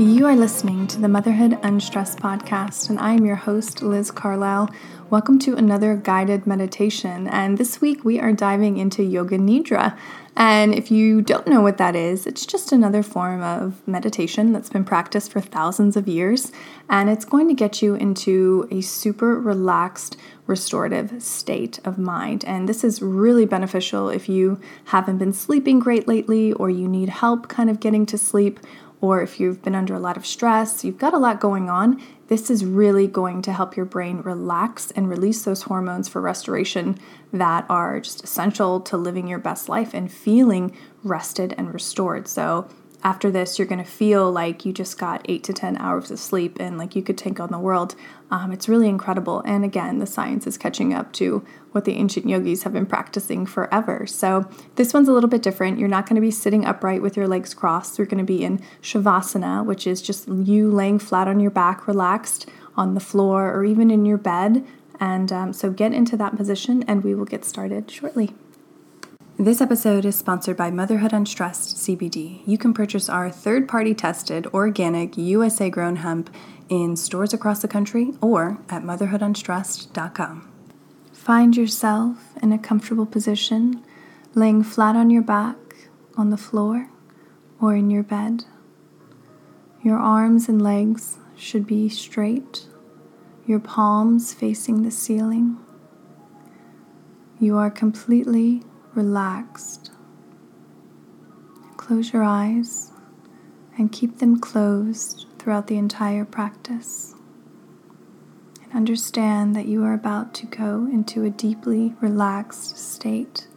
You are listening to the Motherhood Unstressed podcast, and I am your host, Liz Carlisle. Welcome to another guided meditation. And this week we are diving into Yoga Nidra. And if you don't know what that is, it's just another form of meditation that's been practiced for thousands of years. And it's going to get you into a super relaxed, restorative state of mind. And this is really beneficial if you haven't been sleeping great lately, or you need help kind of getting to sleep or if you've been under a lot of stress, you've got a lot going on, this is really going to help your brain relax and release those hormones for restoration that are just essential to living your best life and feeling rested and restored. So, after this, you're going to feel like you just got eight to 10 hours of sleep and like you could take on the world. Um, it's really incredible. And again, the science is catching up to what the ancient yogis have been practicing forever. So this one's a little bit different. You're not going to be sitting upright with your legs crossed. You're going to be in Shavasana, which is just you laying flat on your back, relaxed on the floor or even in your bed. And um, so get into that position and we will get started shortly. This episode is sponsored by Motherhood Unstressed CBD. You can purchase our third party tested, organic, USA grown hemp in stores across the country or at motherhoodunstressed.com. Find yourself in a comfortable position, laying flat on your back, on the floor, or in your bed. Your arms and legs should be straight, your palms facing the ceiling. You are completely relaxed. Close your eyes and keep them closed throughout the entire practice. And understand that you are about to go into a deeply relaxed state,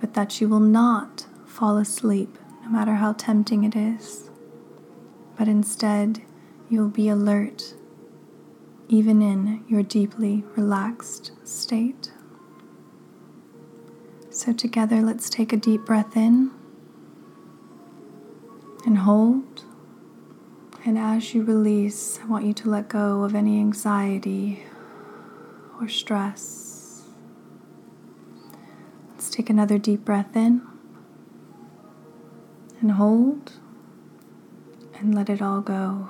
but that you will not fall asleep no matter how tempting it is. But instead, you will be alert even in your deeply relaxed state. So, together, let's take a deep breath in and hold. And as you release, I want you to let go of any anxiety or stress. Let's take another deep breath in and hold and let it all go.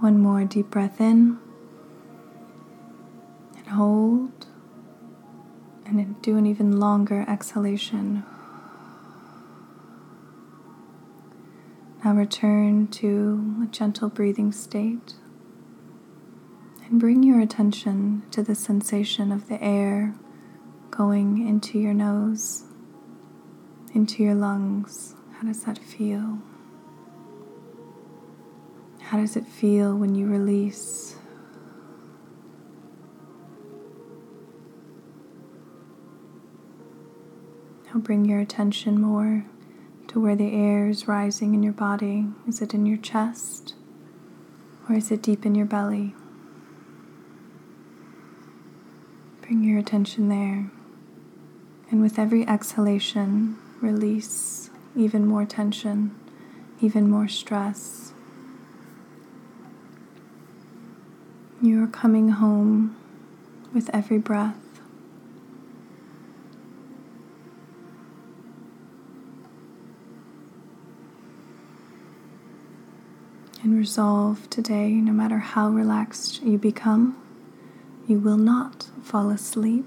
One more deep breath in hold and do an even longer exhalation. Now return to a gentle breathing state and bring your attention to the sensation of the air going into your nose, into your lungs. How does that feel? How does it feel when you release? Now bring your attention more to where the air is rising in your body. Is it in your chest or is it deep in your belly? Bring your attention there. And with every exhalation, release even more tension, even more stress. You are coming home with every breath. And resolve today, no matter how relaxed you become, you will not fall asleep.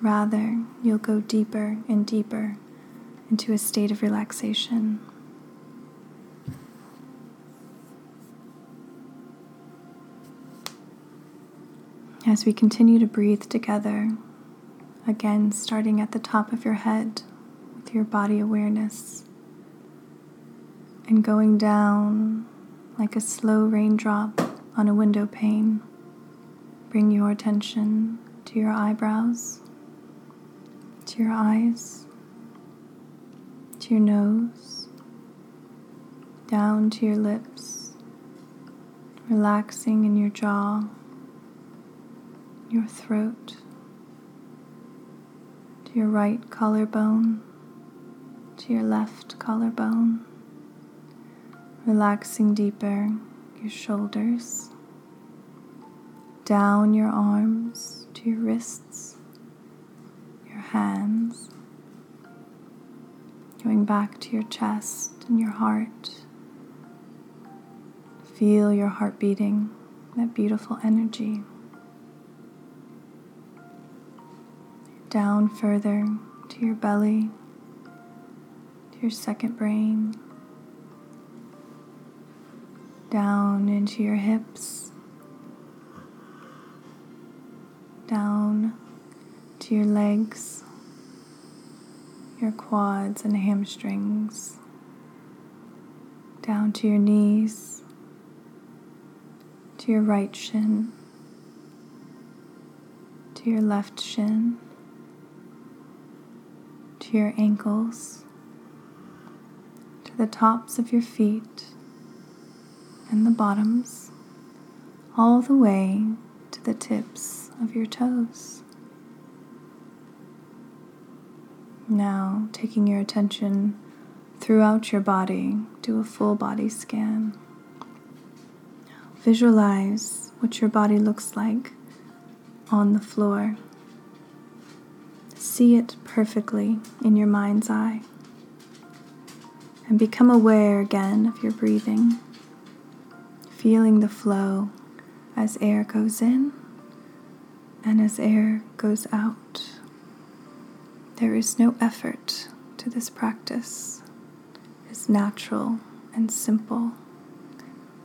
Rather, you'll go deeper and deeper into a state of relaxation. As we continue to breathe together, again starting at the top of your head with your body awareness and going down like a slow raindrop on a window pane. Bring your attention to your eyebrows, to your eyes, to your nose, down to your lips, relaxing in your jaw, your throat, to your right collarbone, to your left collarbone relaxing deeper your shoulders, down your arms to your wrists, your hands, going back to your chest and your heart. Feel your heart beating, that beautiful energy. Down further to your belly, to your second brain, down into your hips, down to your legs, your quads and hamstrings, down to your knees, to your right shin, to your left shin, to your ankles, to the tops of your feet and the bottoms, all the way to the tips of your toes. Now, taking your attention throughout your body, do a full body scan. Visualize what your body looks like on the floor. See it perfectly in your mind's eye. And become aware again of your breathing feeling the flow as air goes in and as air goes out. There is no effort to this practice. It's natural and simple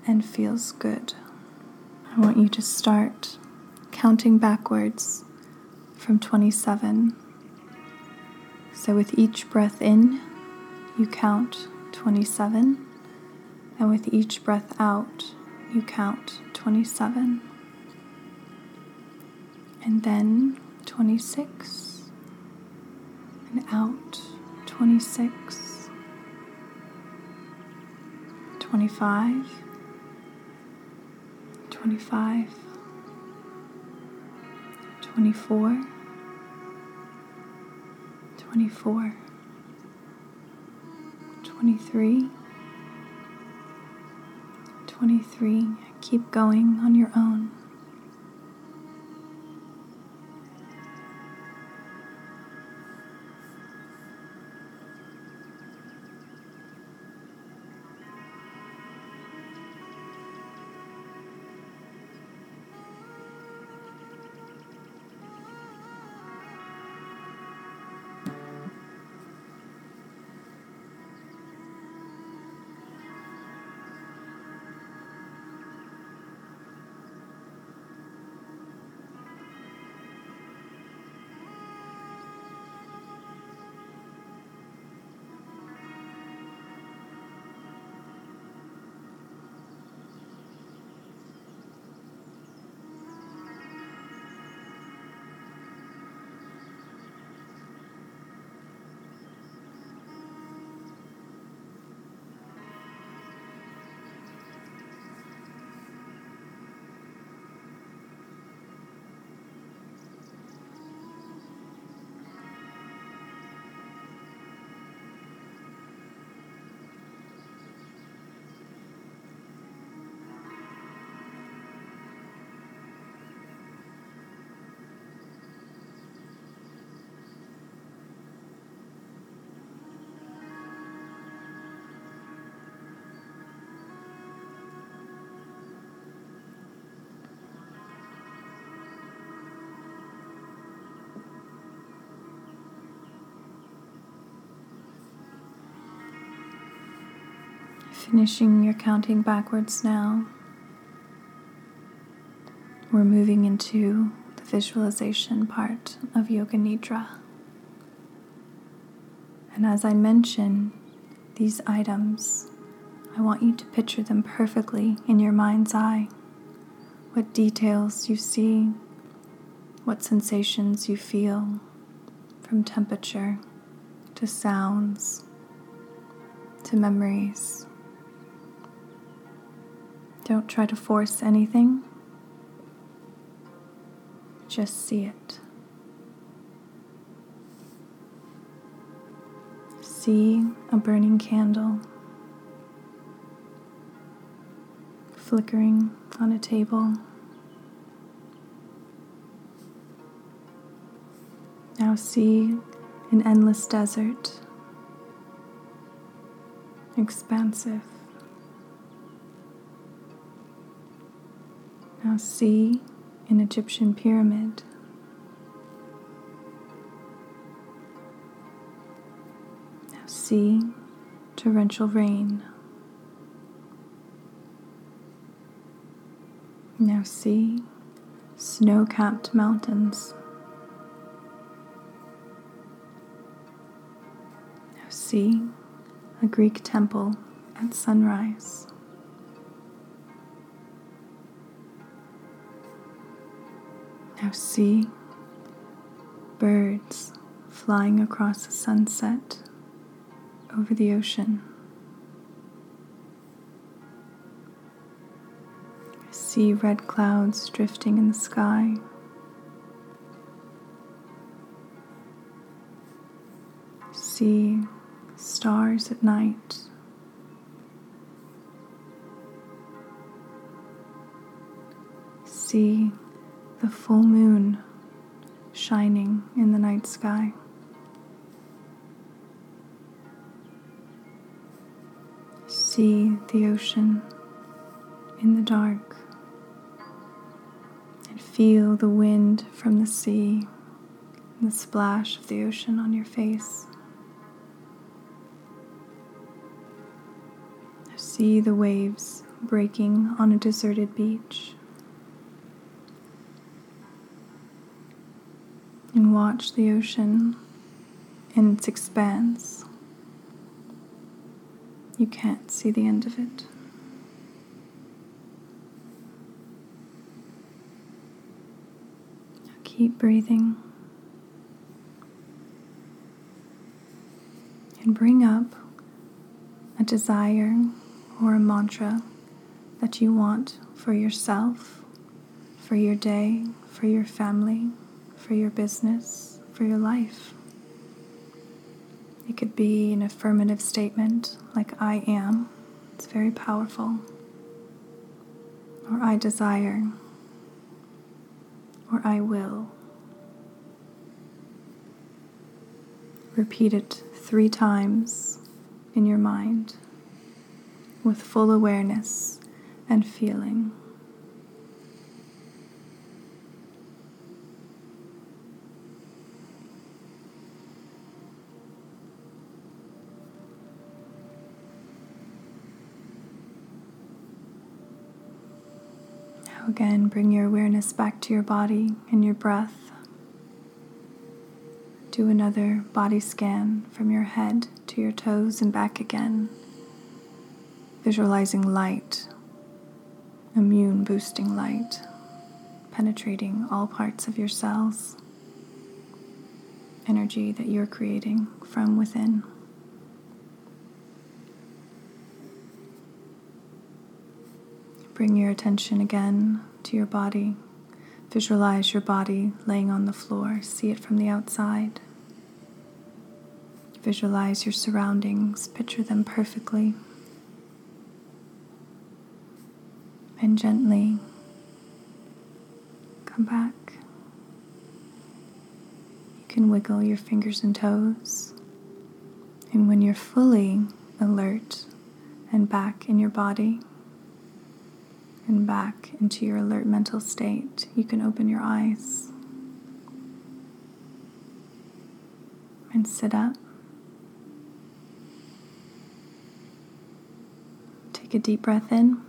and feels good. I want you to start counting backwards from 27. So with each breath in, you count 27, and with each breath out, you count 27 and then 26 and out 26 25 25 24 24 23 23. Keep going on your own. Finishing your counting backwards now. We're moving into the visualization part of Yoga Nidra. And as I mention these items, I want you to picture them perfectly in your mind's eye. What details you see, what sensations you feel, from temperature to sounds to memories. Don't try to force anything, just see it. See a burning candle flickering on a table. Now see an endless desert expansive. See an Egyptian pyramid. Now see torrential rain. Now see snow capped mountains. Now see a Greek temple at sunrise. Now see birds flying across the sunset over the ocean. See red clouds drifting in the sky. See stars at night. See the full moon shining in the night sky. See the ocean in the dark and feel the wind from the sea and the splash of the ocean on your face. See the waves breaking on a deserted beach. And watch the ocean in its expanse. You can't see the end of it. Keep breathing. And bring up a desire or a mantra that you want for yourself, for your day, for your family, for your business, for your life. It could be an affirmative statement like I am, it's very powerful, or I desire, or I will. Repeat it three times in your mind with full awareness and feeling. Again, bring your awareness back to your body and your breath. Do another body scan from your head to your toes and back again visualizing light, immune boosting light, penetrating all parts of your cells, energy that you're creating from within. Bring your attention again to your body. Visualize your body laying on the floor. See it from the outside. Visualize your surroundings. Picture them perfectly. and gently come back. You can wiggle your fingers and toes. And when you're fully alert and back in your body and back into your alert mental state, you can open your eyes and sit up. Take a deep breath in.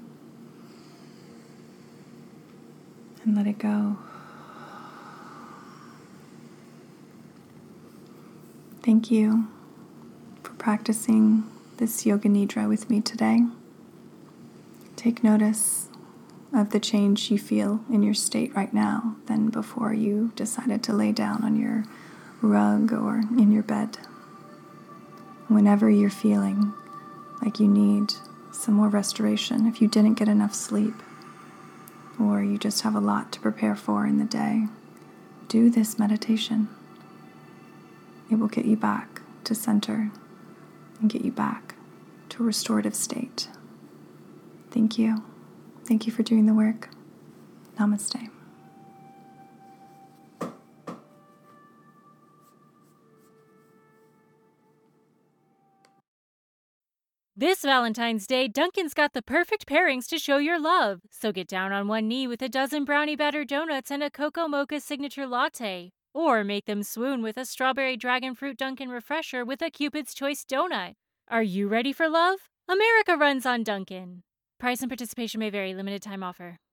and let it go. Thank you for practicing this Yoga Nidra with me today. Take notice of the change you feel in your state right now than before you decided to lay down on your rug or in your bed. Whenever you're feeling like you need some more restoration, if you didn't get enough sleep, or you just have a lot to prepare for in the day, do this meditation. It will get you back to center and get you back to a restorative state. Thank you. Thank you for doing the work. Namaste. This Valentine's Day, Dunkin's got the perfect pairings to show your love. So get down on one knee with a dozen brownie batter donuts and a cocoa mocha signature latte. Or make them swoon with a strawberry dragon fruit Dunkin' refresher with a Cupid's Choice donut. Are you ready for love? America runs on Dunkin'. Price and participation may vary, limited time offer.